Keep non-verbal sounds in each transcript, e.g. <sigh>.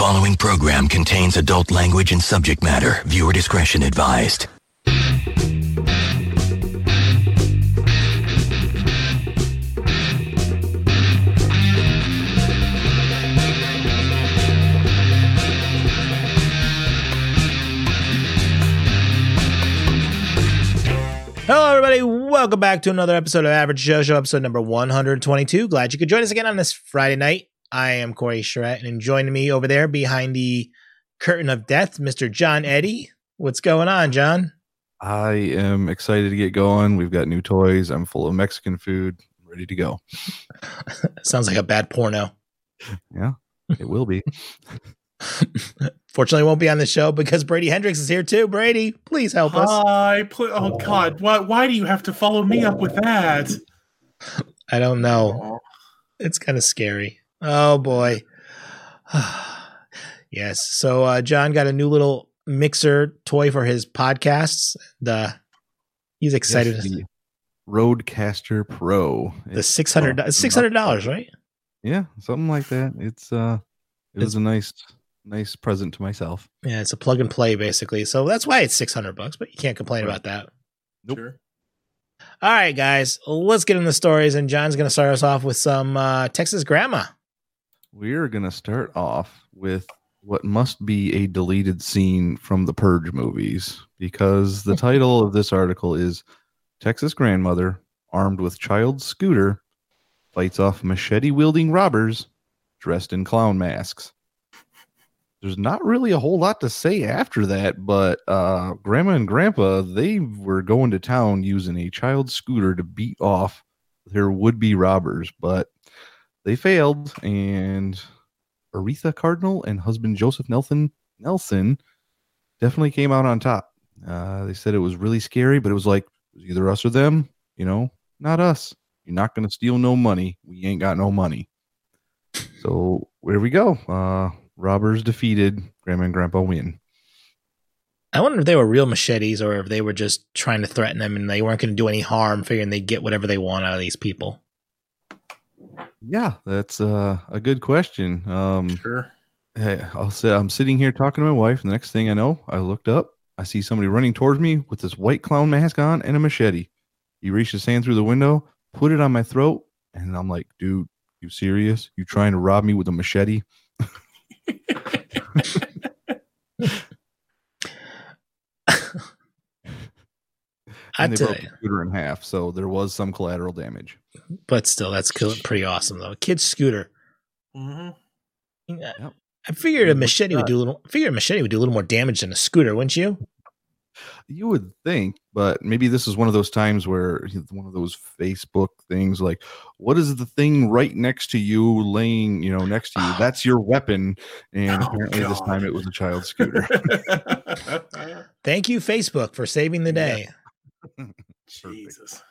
following program contains adult language and subject matter. Viewer discretion advised. Hello, everybody. Welcome back to another episode of Average Joe Show, episode number 122. Glad you could join us again on this Friday night. I am Corey Charette, and joining me over there behind the curtain of death, Mr. John Eddie. What's going on, John? I am excited to get going. We've got new toys. I'm full of Mexican food. I'm ready to go. <laughs> Sounds like a bad porno. Yeah, it will be. <laughs> Fortunately, won't be on the show because Brady Hendricks is here too. Brady, please help us. Hi, pl- oh God, why why do you have to follow me up with that? <laughs> I don't know. It's kind of scary. Oh boy. <sighs> yes. So uh, John got a new little mixer toy for his podcasts. The he's excited. Yes, the RodeCaster Pro. the six hundred six hundred dollars, right? Yeah, something like that. It's uh, it was a nice nice present to myself. Yeah, it's a plug and play basically. So that's why it's six hundred bucks. But you can't complain Right. about that. Nope. Sure. All right, guys, let's get into the stories. And John's going to start us off with some uh, Texas grandma. We're gonna start off with what must be a deleted scene from the Purge movies because the <laughs> title of this article is Texas grandmother armed with child scooter fights off machete wielding robbers dressed in clown masks. There's not really a whole lot to say after that, but uh, grandma and grandpa they were going to town using a child scooter to beat off their would-be robbers, but they failed, and Aretha Cardinal and husband Joseph Nelson Nelson definitely came out on top. Uh, they said it was really scary, but it was like it was either us or them. You know, not us. You're not to steal no money. We ain't got no money. So where we go? Uh, robbers defeated. Grandma and Grandpa win. I wonder if they were real machetes or if they were just trying to threaten them and they weren't going to do any harm, figuring they'd get whatever they want out of these people. Yeah, that's uh, a good question. Um, Sure. Hey, I'll say I'm sitting here talking to my wife. And the next thing I know, I looked up. I see somebody running towards me with this white clown mask on and a machete. He reached his hand through the window, put it on my throat, and I'm like, "Dude, you serious? You trying to rob me with a machete?" <laughs> <laughs> I And they broke the scooter in half, so there was some collateral damage. but still, that's cool, pretty awesome though. Kid scooter. hmm I- I figured a machete would do a little. I figured a machete would do a little more damage than a scooter, wouldn't you? You would think, but maybe this is one of those times where <laughs> one of those Facebook things like, what is the thing right next to you laying, you know, next to you? <sighs> That's your weapon. And Oh, apparently this time it was a child scooter. <laughs> Thank you, Facebook, for saving the day. <laughs> Jesus.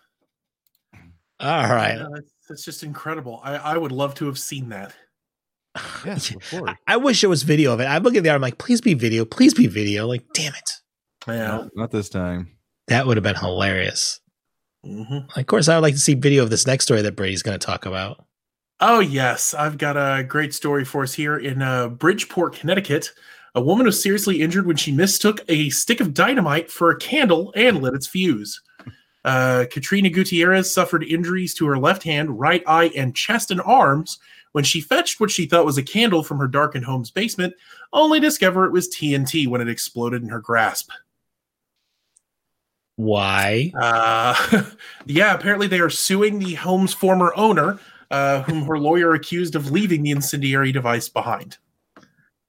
All right. Yeah, that's, that's just incredible. I, I would love to have seen that. <sighs> yes. <laughs> I, I wish there was video of it. I look at the art, I'm like, please be video, please be video. Like, damn it. Yeah. No, not this time. That would have been hilarious. hmm Of course, I would like to see video of this next story that Brady's going to talk about. Oh, yes. I've got a great story for us here in uh, Bridgeport, Connecticut. A woman was seriously injured when she mistook a stick of dynamite for a candle and lit its fuse. Uh, Katrina Gutierrez suffered injuries to her left hand, right eye, and chest and arms when she fetched what she thought was a candle from her darkened home's basement, only to discover it was TNT when it exploded in her grasp. Why? Uh, <laughs> yeah, apparently they are suing the home's former owner, uh, whom her lawyer accused of leaving the incendiary device behind.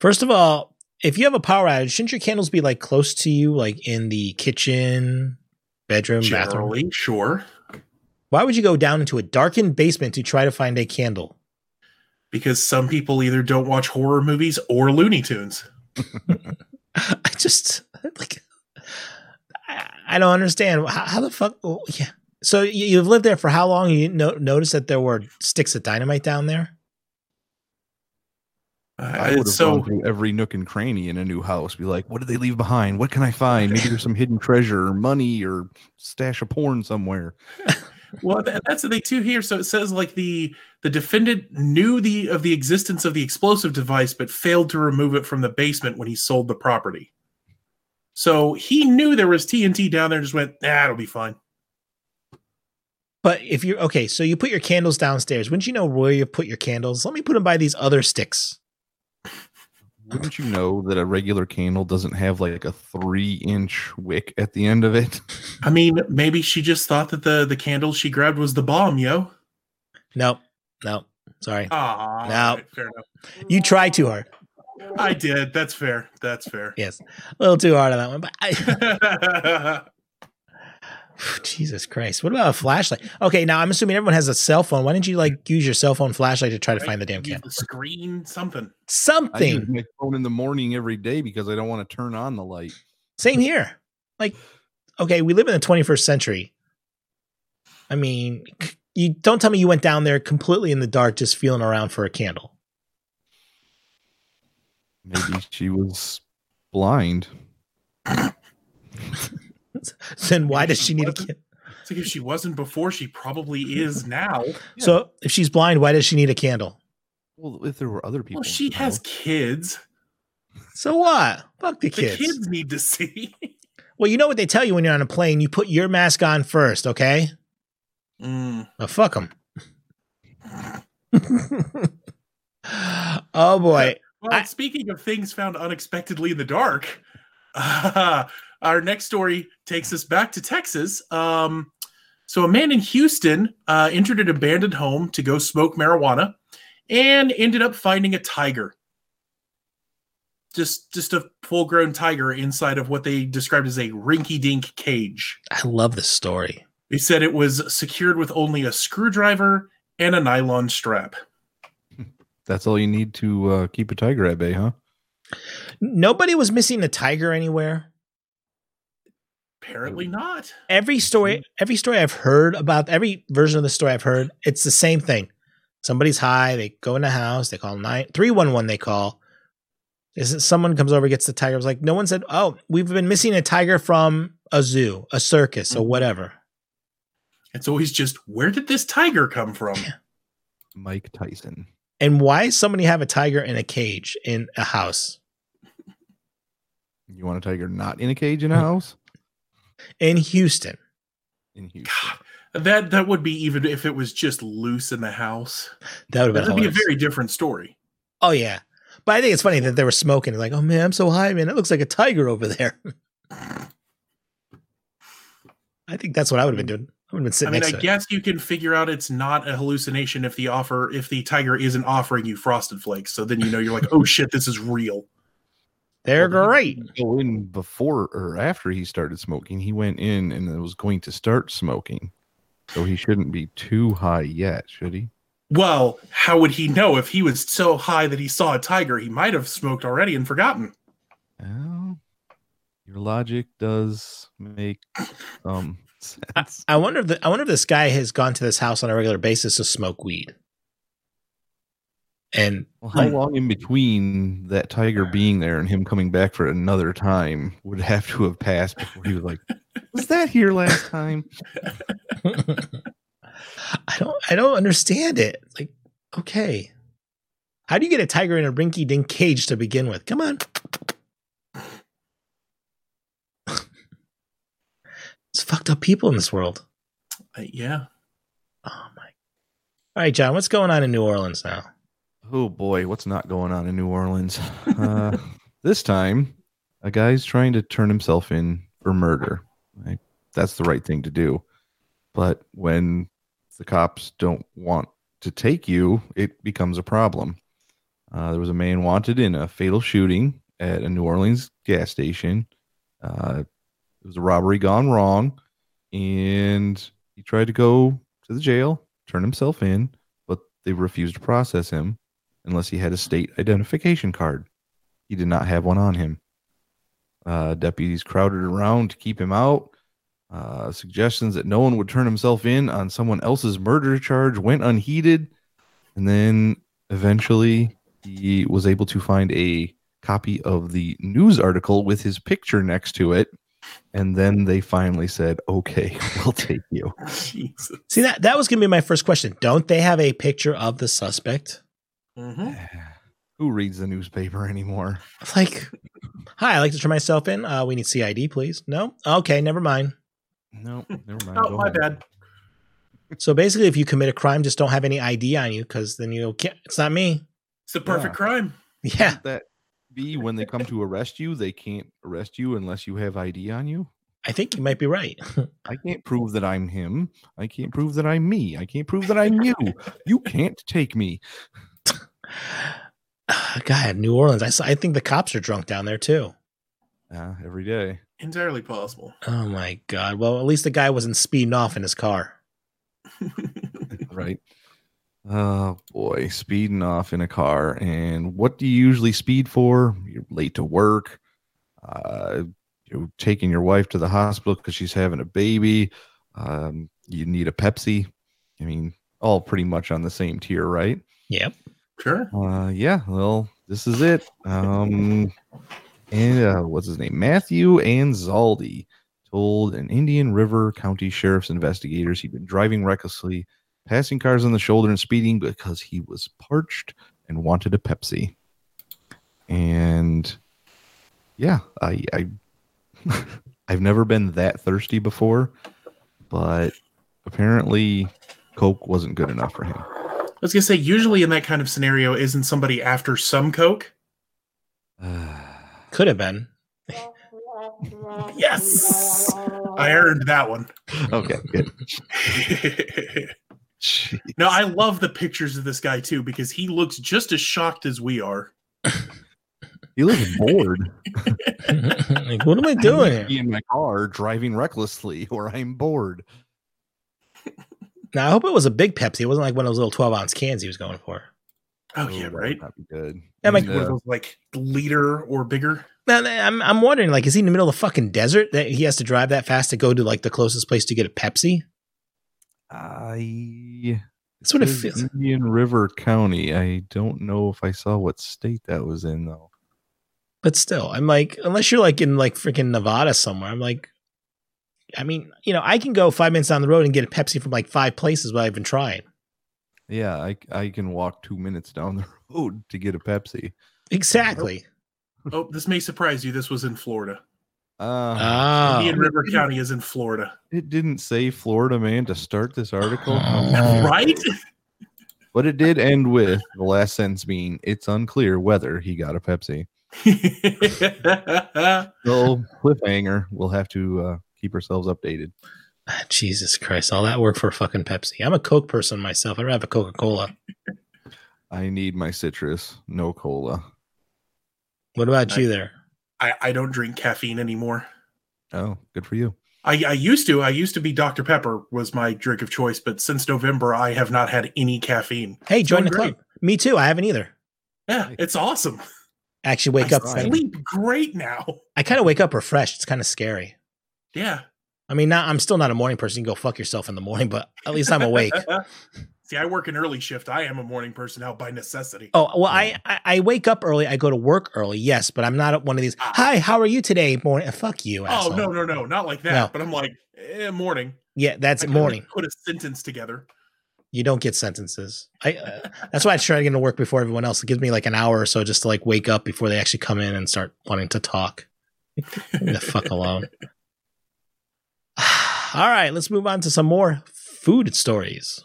First of all, if you have a power outage, shouldn't your candles be like close to you, like in the kitchen, bedroom, bathroom? Generally, sure, Why would you go down into a darkened basement to try to find a candle? because some people either don't watch horror movies or Looney Tunes. <laughs> I just like I, I don't understand how, how the fuck. oh, yeah. So you, you've lived there for how long? You no, notice that there were sticks of dynamite down there? I would have so gone through every nook and cranny in a new house. Be like, what did they leave behind? What can I find? Maybe there's some hidden treasure or money or stash of porn somewhere. <laughs> well, that, that's the thing too here. So it says like the the defendant knew the of the existence of the explosive device, but failed to remove it from the basement when he sold the property. So he knew there was TNT down there, and just went, "Ah, it'll be fine." But if you're okay, so you put your candles downstairs. Wouldn't you know where you put your candles? Let me put them by these other sticks. Wouldn't you know that a regular candle doesn't have like a three inch wick at the end of it? I mean, maybe she just thought that the the candle she grabbed was the bomb, yo. Nope. Nope. Sorry. Ah, No. alright, fair enough. You try too hard. I did. That's fair. That's fair. Yes. A little too hard on that one. But I, <laughs> <sighs> Jesus Christ. What about a flashlight? Okay, now I'm assuming everyone has a cell phone. Why didn't you like use your cell phone flashlight to try to find the damn Use candle? Screen, something. I use Something. my phone in the morning every day because I don't want to turn on the light. Same here. Like, okay, we live in the 21st century. I mean, you don't tell me you went down there completely in the dark just feeling around for a candle. Maybe she was blind. <laughs> <laughs> then why does she need a candle? It's like if she wasn't before, she probably is <laughs> now. So if she's blind, why does she need a candle? Well, if there were other people, Well, she in has house- kids. So what? Fuck the The kids. kids need to see. <laughs> Well, you know what they tell you when you're on a plane? You put your mask on first, okay? Mm. Well, fuck them. oh boy. Well, I- speaking of things found unexpectedly in the dark, our next story takes us back to Texas. Um, so, a man in Houston uh, entered an abandoned home to go smoke marijuana and ended up finding a tiger. Just, just a full-grown tiger inside of what they described as a rinky-dink cage. I love this story. They said it was secured with only a screwdriver and a nylon strap. That's all you need to uh, keep a tiger at bay, huh? Nobody was missing a tiger anywhere. Apparently not. Every story, every story I've heard about, every version of the story I've heard, it's the same thing. Somebody's high, they go in the house, they call nine three one one. They call. Is it someone comes over, gets the tiger? Was like no one said, "Oh, we've been missing a tiger from a zoo, a circus, or Mhm. whatever." It's always just where did this tiger come from? Mike Tyson. And why does somebody have a tiger in a cage in a house You want a tiger not in a cage in a Hmm. house? In Houston? In Houston. God, that that would be even if it was just loose in the house. That would That be a very different story. Oh yeah, but I think it's funny that they were smoking. Like, oh man, I'm so high, man. It looks like a tiger over there. <laughs> I think that's what I would have been doing. I would have been sitting. I mean, next I to it. guess you can figure out it's not a hallucination if the offer if the tiger isn't offering you frosted flakes. So then you know you're like, oh shit, this is real. They're Well, great. Go in before or after he started smoking. He went in and was going to start smoking. So he shouldn't be too high yet, should he? Well, how would he know if he was so high that he saw a tiger? He might have smoked already and forgotten. Well, your logic does make some <laughs> sense. I wonder if the, I wonder if this guy has gone to this house on a regular basis to smoke weed. And Well, how long in between that tiger being there and him coming back for another time would have to have passed before he was like, "Was that here last time?" I don't I don't understand it. Like, okay. How do you get a tiger in a rinky dink cage to begin with? Come on. it's fucked up people in this world. Uh, yeah. Oh my. All right, John, what's going on in New Orleans now? Oh boy, what's not going on in New Orleans? Uh, <laughs> this time, a guy's trying to turn himself in for murder. Right? That's the right thing to do. But when the cops don't want to take you, it becomes a problem. Uh, there was a man wanted in a fatal shooting at a New Orleans gas station. Uh, it was a robbery gone wrong, and he tried to go to the jail, turn himself in, but they refused to process him unless he had a state identification card. He did not have one on him. Uh, deputies crowded around to keep him out. Uh, suggestions that no one would turn himself in on someone else's murder charge went unheeded. And then eventually he was able to find a copy of the news article with his picture next to it And then they finally said, "Okay, <laughs> we'll take you." <laughs> Jesus. See that that was gonna be my first question. Don't they have a picture of the suspect? Hmm Who reads the newspaper <laughs> anymore? Like, hi, I'd like to turn myself in. Uh, we need CID, please. No, okay, never mind. No, never mind. Oh, Go my home. bad. So basically, if you commit a crime, just don't have any ID on you, because then you can't. It's not me. It's the perfect Yeah. crime. Yeah, That be when they come to arrest you, they can't arrest you unless you have ID on you. I think you might be right. <laughs> I can't prove that I'm him. I can't prove that I'm me. I can't prove that I'm you. You can't take me. <sighs> God, New Orleans. I I think the cops are drunk down there too. Uh, every day. Entirely possible. Oh my God. Well, at least the guy wasn't speeding off in his car. <laughs> right? Oh boy, speeding off in a car. And what do you usually speed for? You're late to work. Uh, you're taking your wife to the hospital because she's having a baby. Um, you need a Pepsi. I mean, all pretty much on the same tier, right? Yep. Sure. Uh, yeah. Well, this is it. Um, and uh, what's his name? Matthew Anzaldi told an Indian River County Sheriff's investigators he'd been driving recklessly, passing cars on the shoulder and speeding because he was parched and wanted a Pepsi. And yeah, I, I <laughs> I've never been that thirsty before, but apparently Coke wasn't good enough for him. I was gonna say, usually in that kind of scenario, isn't somebody after some coke? <sighs> Could have been. Yes, I earned that one. okay, good. Jeez. <laughs> no, I love the pictures of this guy too because he looks just as shocked as we are. <laughs> He looks bored. <laughs> like, what am I doing here? Be in my car driving recklessly, or I'm bored. Now, I hope it was a big Pepsi. It wasn't like one of those little 12 ounce cans he was going for. Oh, that yeah, would right. not be good. Yeah, like- And, One of uh, those like liter or bigger. Now, I'm, I'm wondering, like, is he in the middle of the fucking desert that he has to drive that fast to go to, like, the closest place to get a Pepsi? I That's what it says feels. Indian River County. I don't know if I saw what state that was in though. But still, I'm like, unless you're like in like freaking Nevada somewhere, I'm like, I mean, you know, I can go five minutes down the road and get a Pepsi from like five places without even trying. Yeah, I I can walk two minutes down the <laughs> road to get a Pepsi. Exactly. Oh, this may surprise you. This was in Florida. Uh, Ah, Indian River County is in Florida. it didn't say Florida man to start this article, Oh. <laughs> Right? but it did end with the last sentence being, "It's unclear whether he got a Pepsi." <laughs> So cliffhanger. We'll have to uh, keep ourselves updated. Ah, Jesus Christ! All that work for fucking Pepsi. I'm a Coke person myself. I'd rather have a Coca Cola. <laughs> I need my citrus, no cola. What about you there? I, I don't drink caffeine anymore. Oh, good for you. I, I used to. I used to be Dr. Pepper was my drink of choice, but since November, I have not had any caffeine. Hey, join the doing club. Me too. I haven't either. Yeah, it's awesome. Actually, wake I up. Sleep great now. I kind of wake up refreshed. It's kind of scary. Yeah. I mean, not, I'm still not a morning person. You can go fuck yourself in the morning, but at least I'm awake. <laughs> See, I work an early shift. I am a morning person now by necessity. Oh well, I, I I wake up early. I go to work early. Yes, but I'm not one of these. Ah. Hi, how are you today? Morning. Fuck you. Oh asshole. no, no, no, not like that. No. But I'm like, eh, morning. Yeah, that's I morning. Put a sentence together. You don't get sentences. I. Uh, that's why I try to get to work before everyone else. It gives me like an hour or so just to like wake up before they actually come in and start wanting to talk. The fuck alone. All right, let's move on to some more food stories.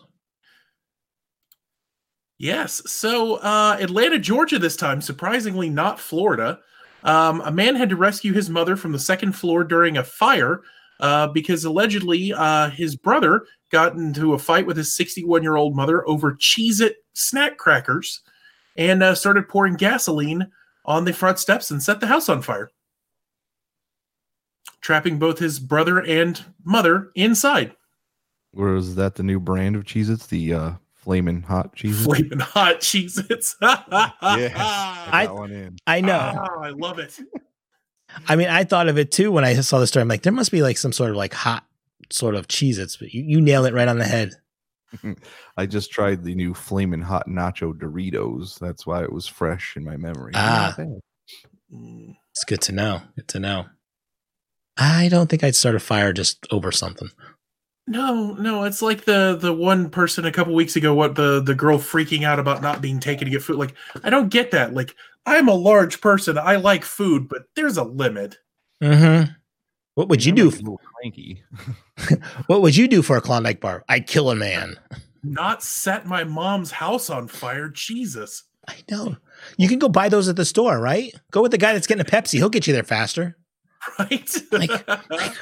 Yes. So uh, Atlanta, Georgia, this time, surprisingly not Florida. Um, a man had to rescue his mother from the second floor during a fire uh, because allegedly uh, his brother got into a fight with his 61 year old mother over Cheez It snack crackers and uh, started pouring gasoline on the front steps and set the house on fire, trapping both his brother and mother inside. Or is that the new brand of Cheez Its? The uh, Flamin' Hot Cheez Its? Flaming hot Cheez Its. <laughs> I I- got one in. I know. Ah, I love it. I mean, I thought of it too when I saw the story. I'm like, there must be like some sort of like hot sort of Cheez Its, but you, you nail it right on the head. <laughs> I just tried the new Flamin' Hot Nacho Doritos. That's why it was fresh in my memory. Ah. Not bad. It's good to know. Good to know. I don't think I'd start a fire just over something. No, no, it's like the the one person a couple weeks ago. What the the girl freaking out about not being taken to get food. Like I don't get that. Like I'm a large person. I like food, but there's a limit. Mm-hmm. What would you I'm do? like a little cranky. <laughs> What would you do for a Klondike bar? I'd kill a man. Not set my mom's house on fire. Jesus. I know. You can go buy those at the store, right? Go with the guy that's getting a Pepsi. He'll get you there faster. <laughs> Right? Like- Like,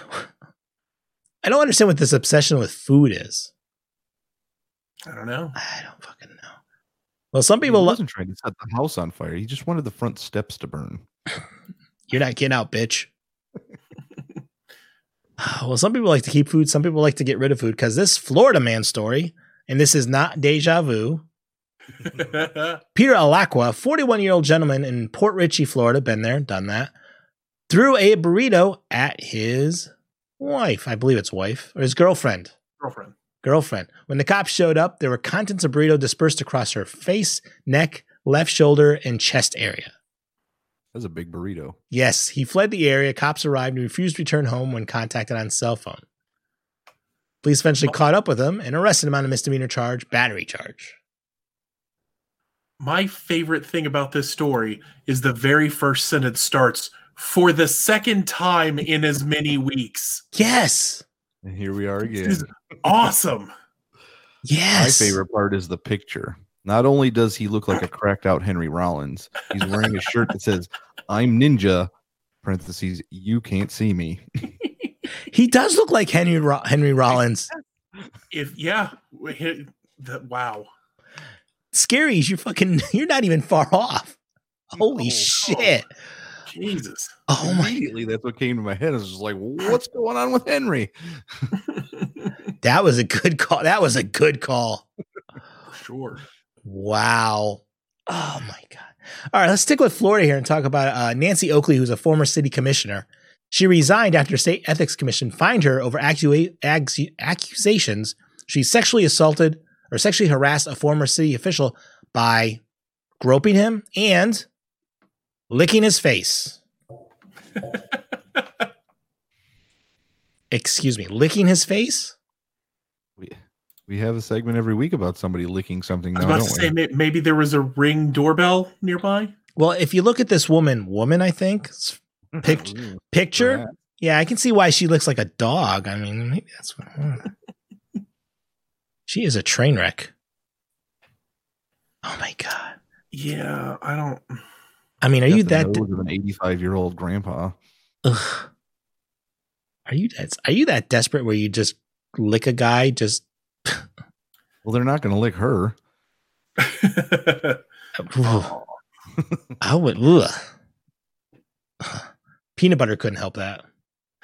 I don't understand what this obsession with food is. I don't know. I don't fucking know. Well, some people. Lo- wasn't trying to set the house on fire. He just wanted the front steps to burn. <laughs> You're not getting out, bitch. <sighs> well, some people like to keep food. Some people like to get rid of food because this Florida man story, and this is not deja vu. <laughs> Peter Alacqua, 41 year old gentleman in Port Richey, Florida, been there, done that, threw a burrito at his wife. I believe it's wife or his girlfriend. Girlfriend. Girlfriend. When the cops showed up, there were contents of burrito dispersed across her face, neck, left shoulder, and chest area. That's a big burrito. Yes, he fled the area. Cops arrived and refused to return home when contacted on cell phone. Police eventually caught up with him and arrested him on a misdemeanor charge, battery charge. My favorite thing about this story is the very first sentence starts for the second time in as many weeks. Yes. And here we are again. This is awesome. Yes. My favorite part is the picture. Not only does he look like a cracked out Henry Rollins, he's wearing a shirt that says, I'm ninja, parentheses, you can't see me. <laughs> He does look like Henry Ro- Henry Rollins. If yeah, hit- the, wow. Scary is you fucking <laughs> you're not even far off. Holy No. shit. Jesus. Oh my Immediately, that's what came to my head. I was just like, what's going on with Henry? <laughs> that was a good call. That was a good call. sure. Wow. Oh my God. All right, let's stick with Florida here and talk about uh, Nancy Oakley, who's a former city commissioner. She resigned after state ethics commission fined her over accu- accu- accusations she sexually assaulted or sexually harassed a former city official by groping him and licking his face. <laughs> Excuse me, licking his face? We, we have a segment every week about somebody licking something I was now, about don't to say may- maybe there was a ring doorbell nearby. Well, if you look at this woman, woman, I think, s- pict- <laughs> Ooh, picture, perhaps. Yeah, I can see why she looks like a dog. I mean, maybe that's what. <laughs> she is a train wreck. Oh my god! Yeah, I don't. I mean, are you that? nose of an 85 year old grandpa? Ugh. Are you that? Are you that desperate where you just lick a guy? Just <laughs> Well, they're not going to lick her. I would. Ugh. Peanut butter couldn't help that.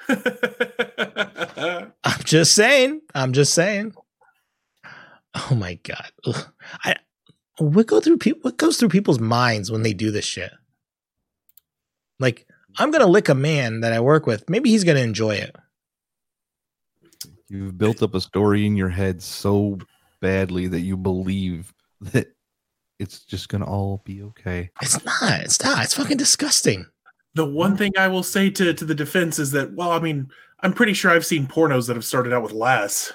<laughs> I'm just saying. I'm just saying. Oh my god! Ugh. I what go through people? What goes through people's minds when they do this shit? Like, I'm gonna lick a man that I work with. Maybe he's gonna enjoy it. You've built up a story in your head so badly that you believe that it's just going to all be okay. It's not. It's not. It's fucking disgusting. the one thing I will say to to the defense is that well, I mean, I'm pretty sure I've seen pornos that have started out with less.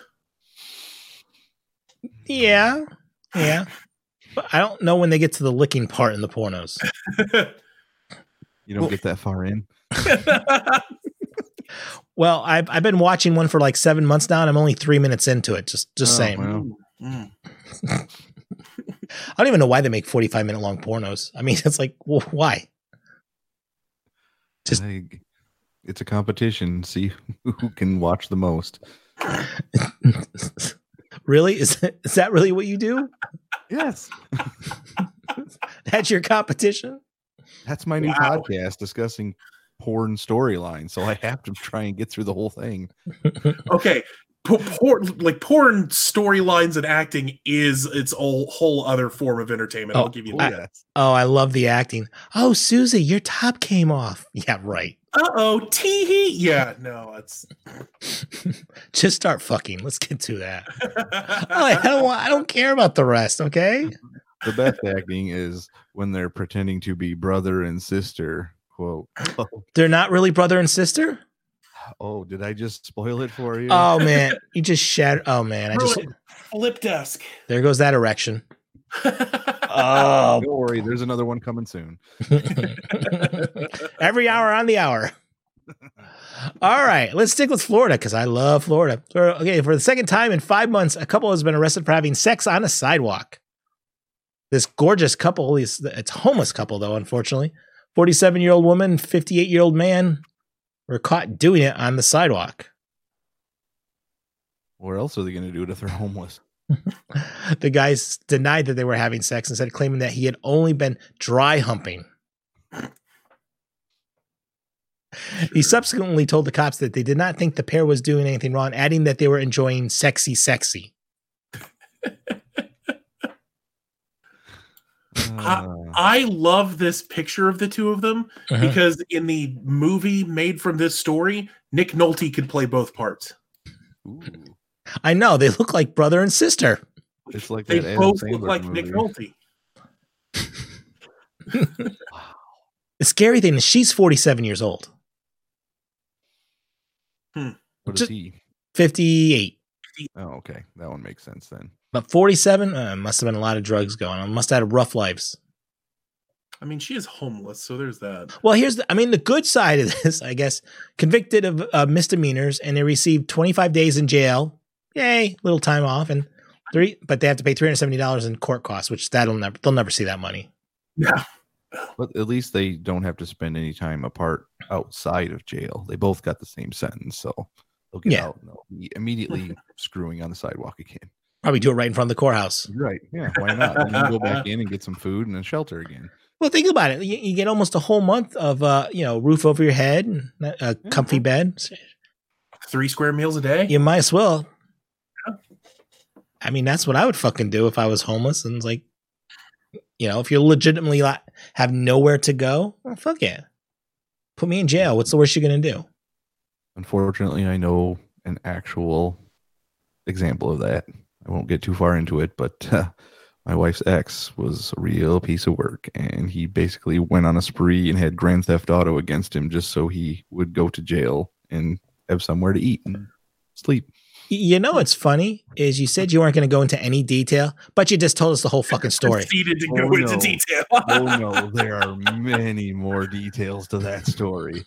Yeah, yeah. But I don't know when they get to the licking part in the pornos. <laughs> You don't Well- get that far in. <laughs> <laughs> Well, I've I've been watching one for like seven months now, and I'm only three minutes into it. Just just Oh, saying. wow. Mm. <laughs> I don't even know why they make 45 minute long pornos. I mean, it's like, well, why? Just- it's a competition. See who can watch the most. really? Is is that really what you do? Yes. That's your competition? That's my new Wow. podcast discussing porn storylines. So I have to try and get through the whole thing. <laughs> Okay. P- por- like porn storylines and acting is its whole whole other form of entertainment. Oh, I'll give you Oh, that. yes. Oh, I love the acting. Oh, Susie, your top came off. <laughs> Yeah, right. Uh oh, tee hee. Yeah, no, it's. <laughs> Just start fucking. Let's get to that. Oh, I don't want, I don't care about the rest, okay? The best acting is when they're pretending to be brother and sister. Quote. <laughs> They're not really brother and sister? Oh, did I just spoil it for you? Oh <laughs> man, you just shattered. Oh man, I just Flip desk. there goes that erection. <laughs> Oh, Don't worry, there's another one coming soon. every hour on the hour. All right, let's stick with Florida because I love Florida. For, okay, for the second time in five months, a couple has been arrested for having sex on a sidewalk. This gorgeous couple is it's a homeless couple though, unfortunately. 47 year old woman, 58 year old man were caught doing it on the sidewalk. Where else are they going to do it if they're homeless? <laughs> <laughs> The guys denied that they were having sex instead claiming that he had only been dry humping. He subsequently told the cops that they did not think the pair was doing anything wrong, adding that they were enjoying sexy, sexy. <laughs> Uh, I love this picture of the two of them Mhm. because in the movie made from this story, Nick Nolte could play both parts. ooh, I know they look like brother and sister. it's like They that Adam both look like movie. Nick Nolte. <laughs> The scary thing is she's 47 years old, What is Just- he? 58. Oh, okay, that one makes sense then. But 47 uh, must have been a lot of drugs going on. Must have had rough lives. I mean, she is homeless, so there's that. Well, here's the, I mean, the good side of <laughs> this, I guess, convicted of uh, misdemeanors and they received 25 days in jail. Yay, little time off and three, but they have to pay $370 in court costs, which that'll never, they'll never see that money. Yeah. But at least they don't have to spend any time apart outside of jail. They both got the same sentence, so they'll get Yeah. out and they'll be immediately <laughs> screwing on the sidewalk again. Probably do it right in front of the courthouse. Right. Yeah, why not? And then go back in and get some food and a shelter again. <laughs> Well, think about it. You, you get almost a whole month of, uh, you know, roof over your head and a comfy bed. Three square meals a day. You might as well. Yeah. I mean, that's what I would fucking do if I was homeless. And it's like, you know, if you're legitimately like have nowhere to go, well, fuck yeah. Put me in jail. What's the worst you're gonna do? Unfortunately, I know an actual example of that. I won't get too far into it, but uh, <laughs> my wife's ex was a real piece of work, and he basically went on a spree and had Grand Theft Auto against him just so he would go to jail and have somewhere to eat and sleep. You know what's funny is you said you weren't gonna go into any detail, but you just told us the whole fucking <laughs> story. Proceeded to Oh, go into no. detail. Oh no, there are many more details to that story.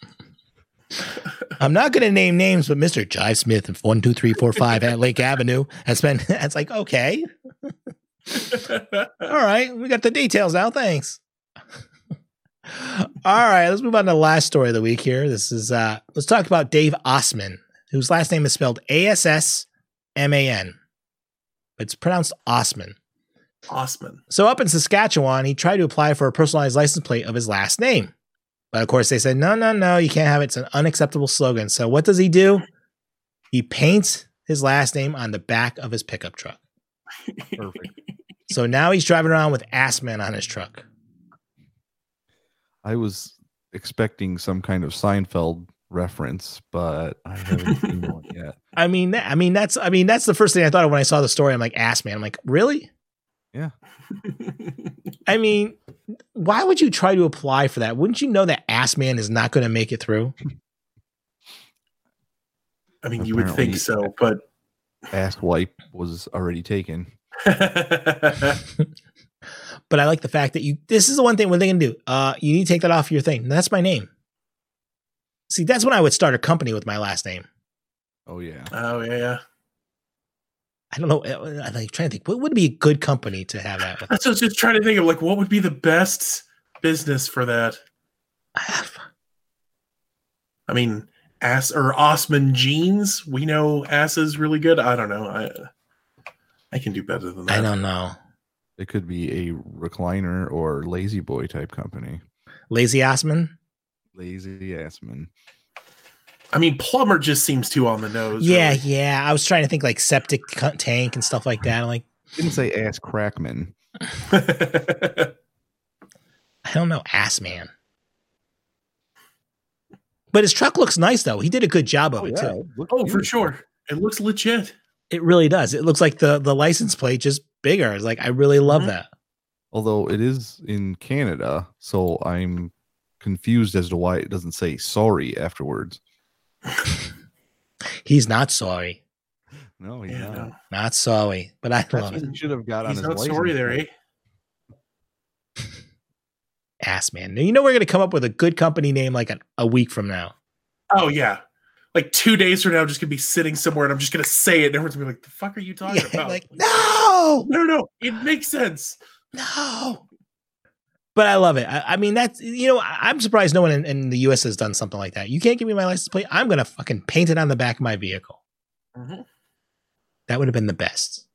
<laughs> <laughs> I'm not gonna name names, but Mr. Jive Smith of one, two, three, four, five at Lake Avenue has been <laughs> it's like, okay, <laughs> all right, we got the details now. Thanks. All right, let's move on to the last story of the week here. This is uh let's talk about Dave Osman, whose last name is spelled A-S-S-M-A-N. It's pronounced Osman. Osman. So up in Saskatchewan, he tried to apply for a personalized license plate of his last name. But of course they said, no, no, no, you can't have it. It's an unacceptable slogan. So what does he do? He paints his last name on the back of his pickup truck. Perfect. <laughs> So now he's driving around with Assman on his truck. I was expecting some kind of Seinfeld reference, but I haven't seen one <laughs> yet. I mean, I mean that's I mean that's the first thing I thought of when I saw the story. I'm like, ass man. I'm like, really? Yeah. I mean, why would you try to apply for that? Wouldn't you know that ass man is not going to make it through? I mean, you would think so, but Ass wipe was already taken. <laughs> But I like the fact that you. This is the one thing. What they can do? Uh, you need to take that off your thing. That's my name. See, that's when I would start a company with my last name. Oh yeah. oh yeah, yeah. I don't know. uh, I'm like trying to think. What would be a good company to have that? With? That's I was just trying to think of. Like, what would be the best business for that? I mean, ass or Osman jeans. We know ass is really good. I don't know. I I can do better than that. I don't know. It could be a recliner or lazy boy type company. Lazy Assman. Lazy assman. I mean, plumber just seems too on the nose. Yeah, yeah. I was trying to think like septic tank and stuff like that. I'm like, Didn't say ass crackman. really. <laughs> I don't know, ass man. But his truck looks nice though. He did a good job of it too. look oh, for sure. It looks legit. It really does. It looks like the the license plate just bigger. It's like I really love Mhm. that. Although it is in Canada, so I'm confused as to why it doesn't say sorry afterwards. He's not sorry. No, he's Yeah, not. no. Not sorry. But I That's love what it. should have got on He's his not sorry there, eh? <laughs> Ass man. Now, you know we're gonna come up with a good company name like a, a week from now. Oh yeah. Like two days from now, I'm just gonna be sitting somewhere and I'm just gonna say it, and everyone's gonna be like, "The fuck are you talking Yeah, <laughs> about?" like no, no, no, no, it makes sense. no. But I love it. I, I mean, that's you know, I, I'm surprised no one in, in the U.S. has done something like that. You can't give me my license plate. I'm gonna fucking paint it on the back of my vehicle. Mhm. That would have been the best.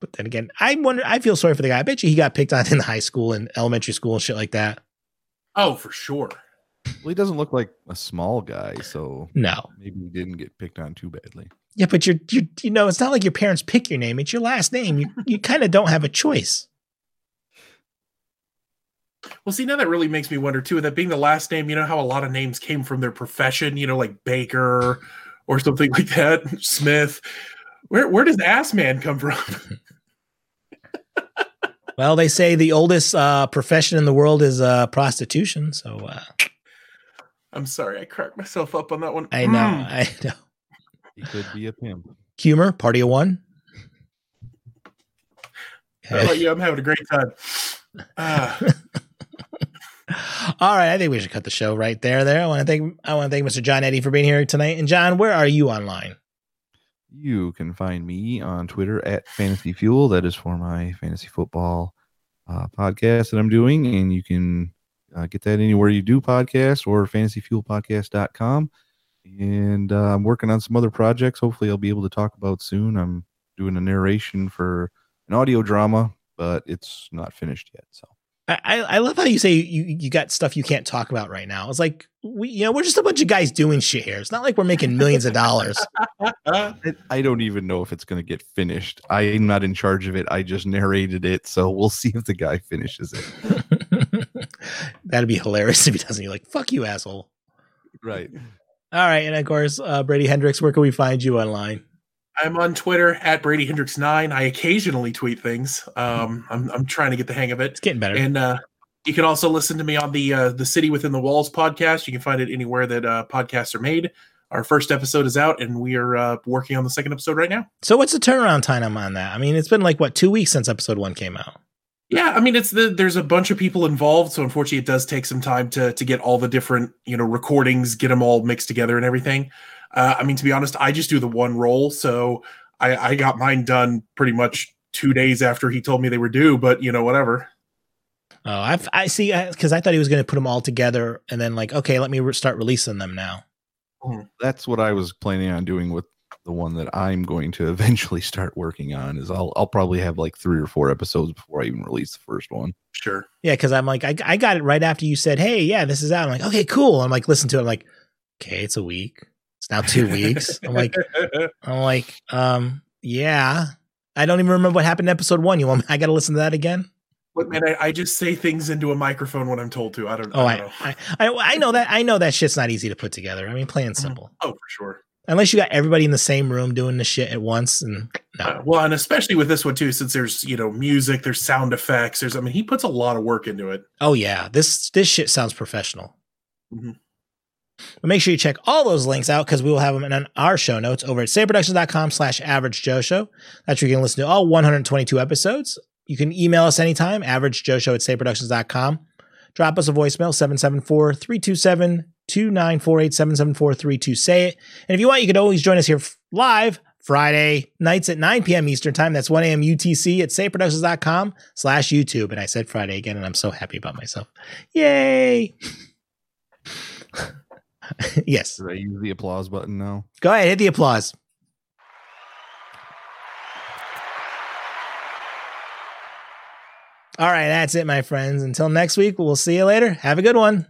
But then again, I wonder. I feel sorry for the guy. I bet you he got picked on <laughs> in high school and elementary school and shit like that. Oh, for sure. Well, he doesn't look like a small guy, so No. maybe he didn't get picked on too badly. Yeah, but you're you you know, it's not like your parents pick your name. It's your last name. You you kind of don't have a choice. Well, see, now that really makes me wonder too. That being the last name, you know how a lot of names came from their profession. You know, like Baker or something <laughs> like that, Smith. Where where does Ass Man come from? <laughs> Well, they say the oldest uh, profession in the world is uh, prostitution. So uh, I'm sorry, I cracked myself up on that one. I know, Mm. I know. He could be a pimp. Humor, party of one. How about you? I'm having a great time. <laughs> Ah, <laughs> All right, I think we should cut the show right there. There, I want to thank I want to thank Mr. John Eddie for being here tonight. And John, where are you online? You can find me on Twitter at Fantasy Fuel. That is for my fantasy football uh, podcast that I'm doing. And you can uh, get that anywhere you do podcasts or fantasyfuelpodcast.com. And uh, I'm working on some other projects. Hopefully, I'll be able to talk about soon. I'm doing a narration for an audio drama, but it's not finished yet. So I, I love how you say you you got stuff you can't talk about right now. It's like we you know we're just a bunch of guys doing shit here. It's not like we're making millions of dollars. <laughs> I, I don't even know if it's going to get finished. I'm not in charge of it. I just narrated it. So we'll see if the guy finishes it. <laughs> That'd be hilarious if he doesn't. You're like, fuck you, asshole. Right. All right, and of course, uh, Brady Hendricks. Where can we find you online? I'm on Twitter at Brady Hendricks nine. I occasionally tweet things. Um, I'm I'm trying to get the hang of it. It's getting better. And uh, you can also listen to me on the uh, the City Within the Walls podcast. You can find it anywhere that uh, podcasts are made. Our first episode is out, and we are uh, working on the second episode right now. so, what's the turnaround time on that? I mean, it's been like what two weeks since episode one came out. Yeah, I mean, it's the there's a bunch of people involved, so unfortunately, it does take some time to to get all the different you know recordings, get them all mixed together and everything. Uh, I mean, to be honest, I just do the one roll, so I, I got mine done pretty much two days after he told me they were due. But you know, whatever. Oh, I I see because I thought he was going to put them all together and then like, okay, let me re- start releasing them now. That's what I was planning on doing with the one that I'm going to <laughs> eventually start working on is I'll I'll probably have like three or four episodes before I even release the first one. Sure. Yeah, because I'm like, I, I got it right after you said, hey, yeah, this is out. I'm like, okay, cool. I'm like, listen to it. I'm like, okay, it's a week. Now two weeks. I'm like, I'm like, um, yeah. I don't even remember what happened in episode one. You want? Me, I got to listen to that again. Look, man, I, I just say things into a microphone when I'm told to. I don't, Oh, I I, don't know. I, I, I know that. I know that shit's not easy to put together. I mean, plain and simple. Oh, for sure. Unless you got everybody in the same room doing the shit at once, and no. Uh, well, and especially with this one too, since there's you know music, there's sound effects, there's I mean he puts a lot of work into it. Oh yeah, this this shit sounds professional. Mhm. But make sure you check all those links out because we will have them in our show notes over at sayitproductions.com slash average Joe show. That's where you can listen to all 122 episodes. You can email us anytime, average Joe show at sayitproductions.com. Drop us a voicemail, 774 327 2948 774 32 say it. And if you want, you could always join us here live Friday nights at 9 p.m. Eastern time. That's 1 a.m. UTC at sayitproductions.com slash YouTube. And I said Friday again, and I'm so happy about myself. Yay! <laughs> <laughs> yes. Should I use the applause button now? Go ahead, hit the applause. All right, that's it, my friends. Until next week, we'll see you later. Have a good one.